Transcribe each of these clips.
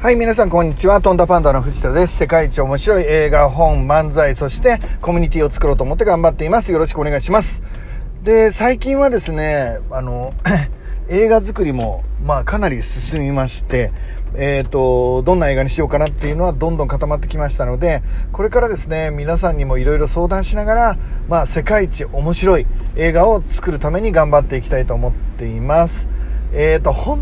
はい、皆さんこんにちは。トンダパンダの藤田です。世界一面白い映画、本、漫才、そしてコミュニティを作ろうと思って頑張っています。よろしくお願いします。で、最近はですね、あの、映画作りも、まあ、かなり進みまして、えっ、ー、と、どんな映画にしようかなっていうのはどんどん固まってきましたので、これからですね、皆さんにもいろいろ相談しながら、まあ、世界一面白い映画を作るために頑張っていきたいと思っています。えっ、ー、と、本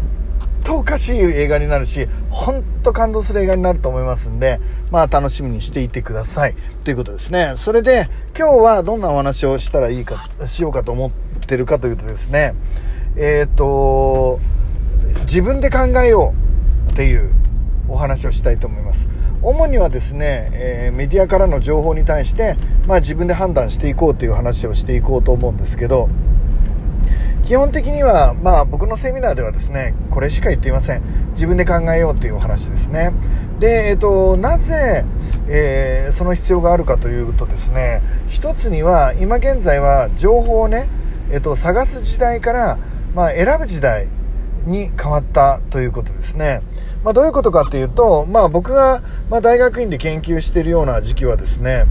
当おかしい映画になるし、本当感動する映画になると思いますんで、まあ楽しみにしていてください。ということですね。それで、今日はどんなお話をしたらいいか、しようかと思ってるかというとですね、えっ、ー、と、自分で考えようっていうお話をしたいと思います。主にはですね、えー、メディアからの情報に対して、まあ自分で判断していこうという話をしていこうと思うんですけど、基本的には、まあ僕のセミナーではですね、これしか言っていません。自分で考えようというお話ですね。で、えっと、なぜ、えー、その必要があるかというとですね、一つには、今現在は情報をね、えっと、探す時代から、まあ選ぶ時代に変わったということですね。まあどういうことかっていうと、まあ僕が、まあ大学院で研究しているような時期はですね、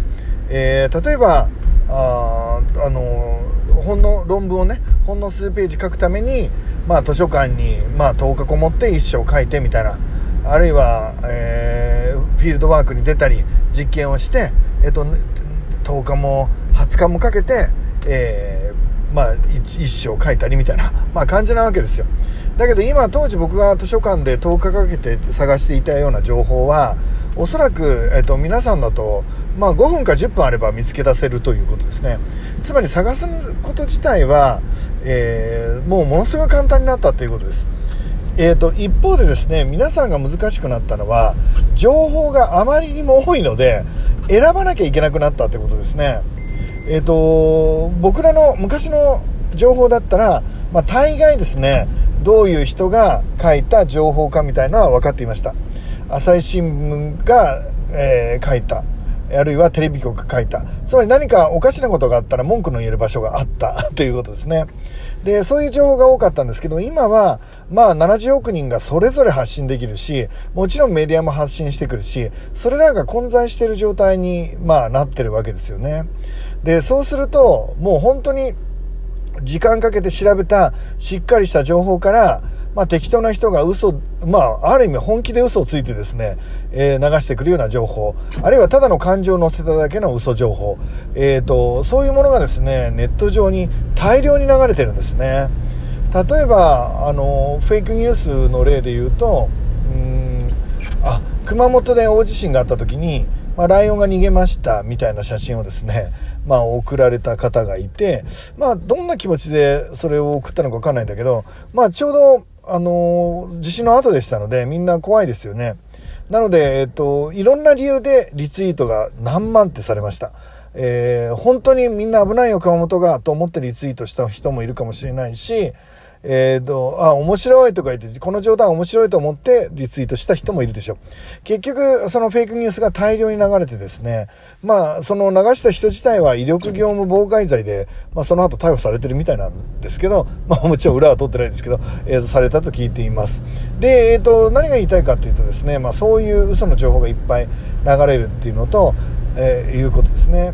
えー、例えば、ああのほんの論文をねほんの数ページ書くために、まあ、図書館に、まあ、10日こもって一生書いてみたいなあるいは、えー、フィールドワークに出たり実験をして、えっと、10日も20日もかけて、えー、まあ、一生書いたりみたいな、まあ、感じなわけですよだけど今当時僕が図書館で10日かけて探していたような情報はおそらく、えっと、皆さんだとまあ、5分か10分あれば見つけ出せるということですね。つまり探すこと自体は、えー、もうものすごい簡単になったということです。えーと、一方でですね皆さんが難しくなったのは情報があまりにも多いので選ばなきゃいけなくなったということですね。えーと、僕らの昔の情報だったら、まあ、大概ですねどういう人が書いた情報かみたいなのは分かっていました。朝日新聞が、えー、書いたあるいはテレビ局が書いた。つまり何かおかしなことがあったら文句の言える場所があった ということですね。で、そういう情報が多かったんですけど、今は、まあ70億人がそれぞれ発信できるし、もちろんメディアも発信してくるし、それらが混在している状態に、まあなってるわけですよね。で、そうすると、もう本当に時間かけて調べたしっかりした情報から、まあ、適当な人が嘘、まあ、ある意味本気で嘘をついてですね、えー、流してくるような情報、あるいはただの感情を乗せただけの嘘情報、えー、と、そういうものがですね、ネット上に大量に流れてるんですね。例えば、あの、フェイクニュースの例で言うと、うん、あ、熊本で大地震があった時に、まあ、ライオンが逃げましたみたいな写真をですね、まあ、送られた方がいて、まあ、どんな気持ちでそれを送ったのかわかんないんだけど、まあ、ちょうどあの地震の後でしたので、みんな怖いですよね。なので、えっと、いろんな理由でリツイートが何万ってされました。えー、本当にみんな危ないよ、熊本が、と思ってリツイートした人もいるかもしれないし、えっ、ー、と、あ、面白いとか言って、この冗談面白いと思ってリツイートした人もいるでしょう。結局、そのフェイクニュースが大量に流れてですね、まあ、その流した人自体は威力業務妨害罪で、まあ、その後逮捕されてるみたいなんですけど、まあ、もちろん裏は取ってないですけど、えー、と、されたと聞いています。で、えっ、ー、と、何が言いたいかっていうとですね、まあ、そういう嘘の情報がいっぱい流れるっていうのと、えー、いうことですね。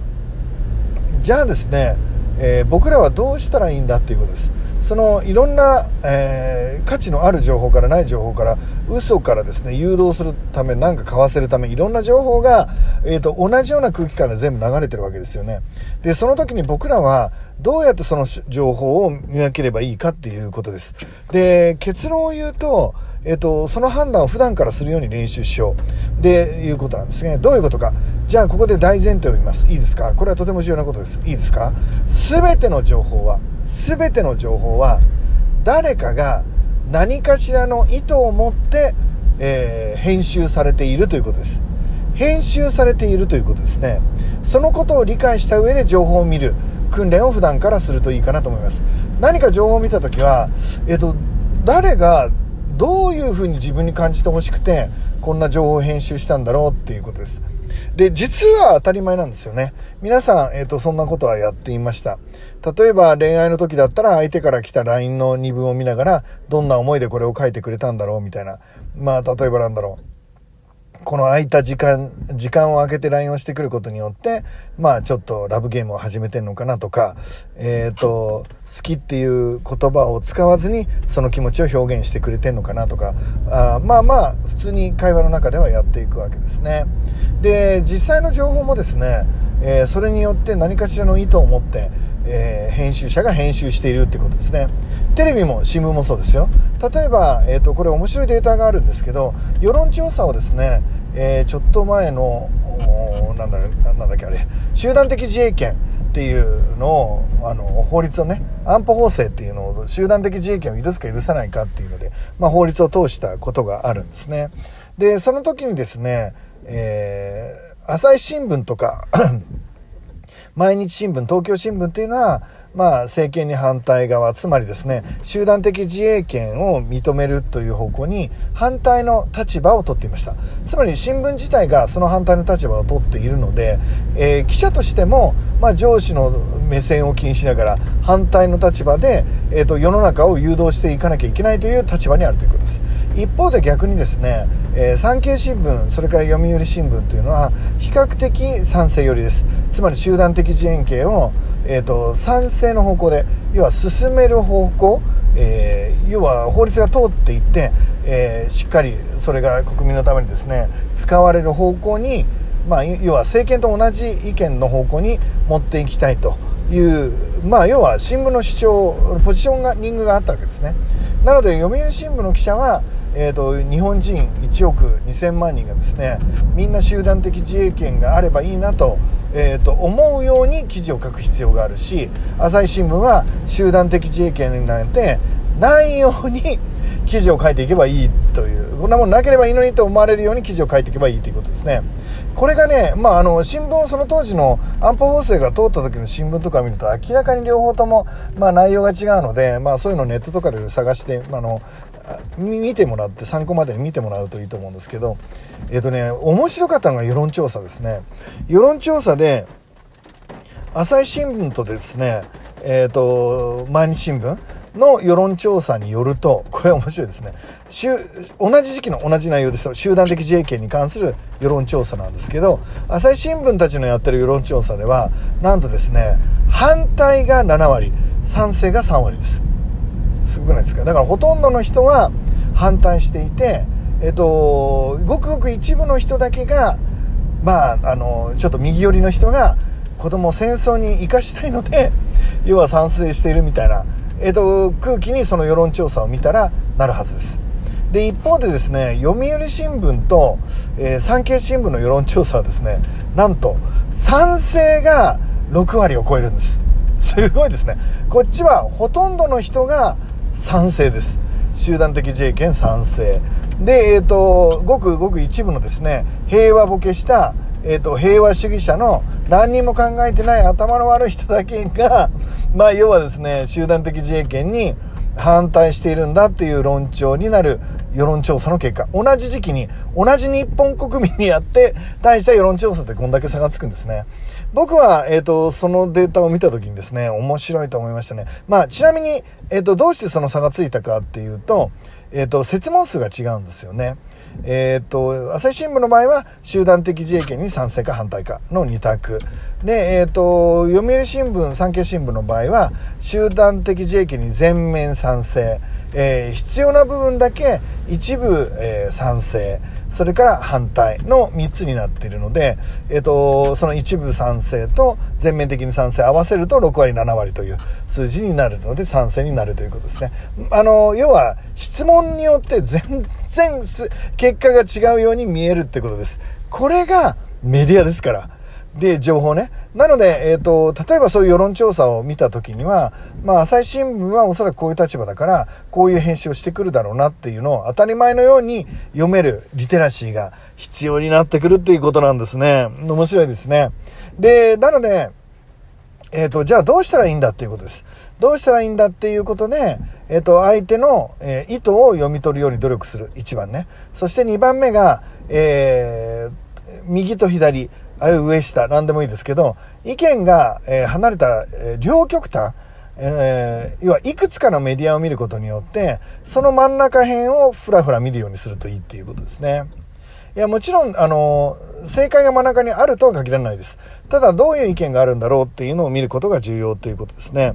じゃあですね、えー、僕らはどうしたらいいんだっていうことです。そのいろんな、えー、価値のある情報からない情報から嘘からですね誘導するため何か買わせるためいろんな情報が、えーと、同じような空気感で全部流れてるわけですよねでその時に僕らはどうやってその情報を見分ければいいかっていうことですで結論を言うとえっ、と、その判断を普段からするように練習しよう。で、いうことなんですね。どういうことか。じゃあ、ここで大前提を言います。いいですかこれはとても重要なことです。いいですかすべての情報は、すべての情報は、誰かが何かしらの意図を持って、えー、編集されているということです。編集されているということですね。そのことを理解した上で情報を見る訓練を普段からするといいかなと思います。何か情報を見たときは、えっ、と、誰がどういうふうに自分に感じてほしくて、こんな情報を編集したんだろうっていうことです。で、実は当たり前なんですよね。皆さん、えっ、ー、と、そんなことはやっていました。例えば恋愛の時だったら相手から来た LINE の二文を見ながら、どんな思いでこれを書いてくれたんだろうみたいな。まあ、例えばなんだろう。この空いた時間、時間を空けて LINE をしてくることによって、まあちょっとラブゲームを始めてんのかなとか、えっ、ー、と、好きっていう言葉を使わずにその気持ちを表現してくれてんのかなとか、あまあまあ普通に会話の中ではやっていくわけですね。で、実際の情報もですね、えー、それによって何かしらの意図を持って、えー、編集者が編集しているってことですね。テレビも新聞もそうですよ。例えば、えっ、ー、と、これ面白いデータがあるんですけど、世論調査をですね、えー、ちょっと前の、なんだなんだっけあれ、集団的自衛権っていうのを、あの、法律をね、安保法制っていうのを集団的自衛権を許すか許さないかっていうので、まあ法律を通したことがあるんですね。で、その時にですね、えー、朝日新聞とか毎日新聞、東京新聞っていうのは、まあ、政権に反対側、つまりですね、集団的自衛権を認めるという方向に反対の立場を取っていました。つまり新聞自体がその反対の立場を取っているので、えー、記者としても、まあ、上司の目線を気にしながら反対の立場で、えーと、世の中を誘導していかなきゃいけないという立場にあるということです。一方で逆にですね、えー、産経新聞、それから読売新聞というのは比較的賛成寄りです。つまり集団的自衛権を、えーと、賛成の方向で要は進める方向、えー、要は法律が通っていって、えー、しっかりそれが国民のためにですね使われる方向に、まあ、要は政権と同じ意見の方向に持っていきたいという、まあ、要は新聞の主張ポジションがリングがあったわけですね。なので読売新聞の記者はえーと、日本人1億2000万人がですねみんな集団的自衛権があればいいなと,、えーと、思うように記事を書く必要があるし朝日新聞は集団的自衛権になんてないように記事を書いていけばいいというこんなものなければいいのにと思われるように記事を書いていけばいいということですね。これがね、まあ、あの新聞その当時の安保法制が通った時の新聞とか見ると明らかに両方とも、まあ、内容が違うので、まあ、そういうのをネットとかで探して、ま、あの見てもらって参考までに見てもらうといいと思うんですけどえっ、ー、とね面白かったのが世論調査ですね。世論調査で朝日新聞とですねえっ、ー、と毎日新聞の世論調査によるとこれ面白いですね。同じ時期の同じ内容です集団的自衛権に関する世論調査なんですけど朝日新聞たちのやってる世論調査ではなんとですね反対が7割賛成が3割です。すごくないですか？だからほとんどの人は反対していて、えっと、ごくごく一部の人だけが、まあ、あの、ちょっと右寄りの人が子供を戦争に生かしたいので、要は賛成しているみたいな、えっと、空気にその世論調査を見たらなるはずです。で、一方でですね、読売新聞と、えー、産経新聞の世論調査はですね、なんと、賛成が6割を超えるんです。すごいですね。こっちはほとんどの人が賛成です。集団的自衛権賛成。で、えっ、ー、とごくごく一部のですね平和ボケした、えーと、平和主義者の何にも考えてない頭の悪い人だけが まあ要はですね集団的自衛権に反対しているんだっていう論調になる世論調査の結果同じ時期に同じ日本国民にやって対した世論調査ってこんだけ差がつくんですね僕は、えっ、ー、とそのデータを見た時にですね面白いと思いましたねまあちなみに、えっ、ー、とどうしてその差がついたかっていうと,、えっ、ー、と設問数が違うんですよねえっ、と、朝日新聞の場合は、集団的自衛権に賛成か反対かの2択。で、えっ、と、読売新聞、産経新聞の場合は、集団的自衛権に全面賛成。えー、必要な部分だけ一部、えー、賛成。それから反対の3つになっているので、えっ、と、その一部賛成と全面的に賛成合わせると6割、7割という数字になるので賛成になるということですね。あの、要は質問によって全然結果が違うように見えるってことです。これがメディアですから。で、情報ね。なので、えっ、ー、と、例えばそういう世論調査を見たときには、まあ、朝日新聞はおそらくこういう立場だから、こういう編集をしてくるだろうなっていうのを当たり前のように読めるリテラシーが必要になってくるっていうことなんですね。面白いですね。で、なので、えっ、ー、と、じゃあどうしたらいいんだっていうことです。どうしたらいいんだっていうことで、えっ、ー、と、相手の、え意図を読み取るように努力する。1番ね。そして2番目が、え右と左。あるいは上下、何でもいいですけど、意見が、え、離れた、え、両極端、えー、要はいくつかのメディアを見ることによって、その真ん中辺をふらふら見るようにするといいっていうことですね。いや、もちろん、あの、正解が真ん中にあるとは限らないです。ただ、どういう意見があるんだろうっていうのを見ることが重要ということですね。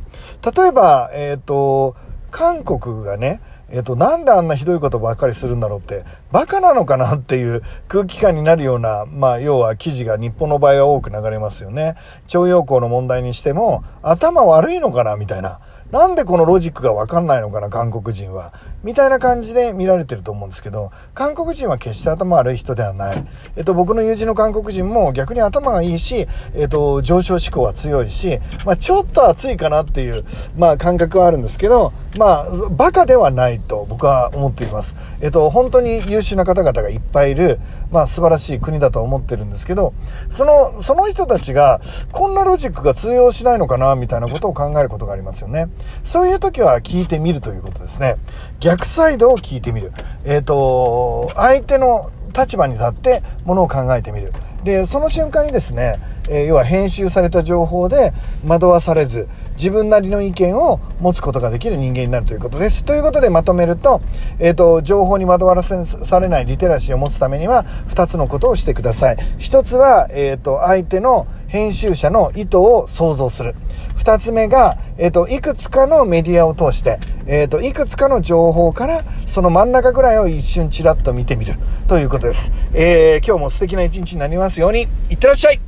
例えば、えっ、ー、と、韓国がね、えっ、と、なんであんなひどいことばっかりするんだろうって、バカなのかなっていう空気感になるような、まあ、要は記事が日本の場合は多く流れますよね。徴用工の問題にしても、頭悪いのかなみたいな。なんでこのロジックがわかんないのかな、韓国人は。みたいな感じで見られてると思うんですけど、韓国人は決して頭悪い人ではない。えっと、僕の友人の韓国人も逆に頭がいいし、えっと、上昇志向は強いし、まあ、ちょっと熱いかなっていう、まあ、感覚はあるんですけど、まあ、バカではないと僕は思っています。えっと、本当に優秀な方々がいっぱいいる、まあ、素晴らしい国だと思ってるんですけど、その、その人たちが、こんなロジックが通用しないのかな、みたいなことを考えることがありますよね。そういう時は聞いてみるということですね。逆サイドを聞いてみる。えっ、ー、と、相手の立場に立ってものを考えてみる。で、その瞬間にですね、えー、要は編集された情報で惑わされず、自分なりの意見を持つことができる人間になるということです。ということでまとめると、えっ、ー、と、情報に惑わされないリテラシーを持つためには、2つのことをしてください。1つは、えっ、ー、と、相手の編集者の意図を想像する。2つ目が、えっ、ー、と、いくつかのメディアを通して、えっ、と、いくつかの情報から、その真ん中ぐらいを一瞬ちらっと見てみる。ということです。え、今日も素敵な一日になりますように、いってらっしゃい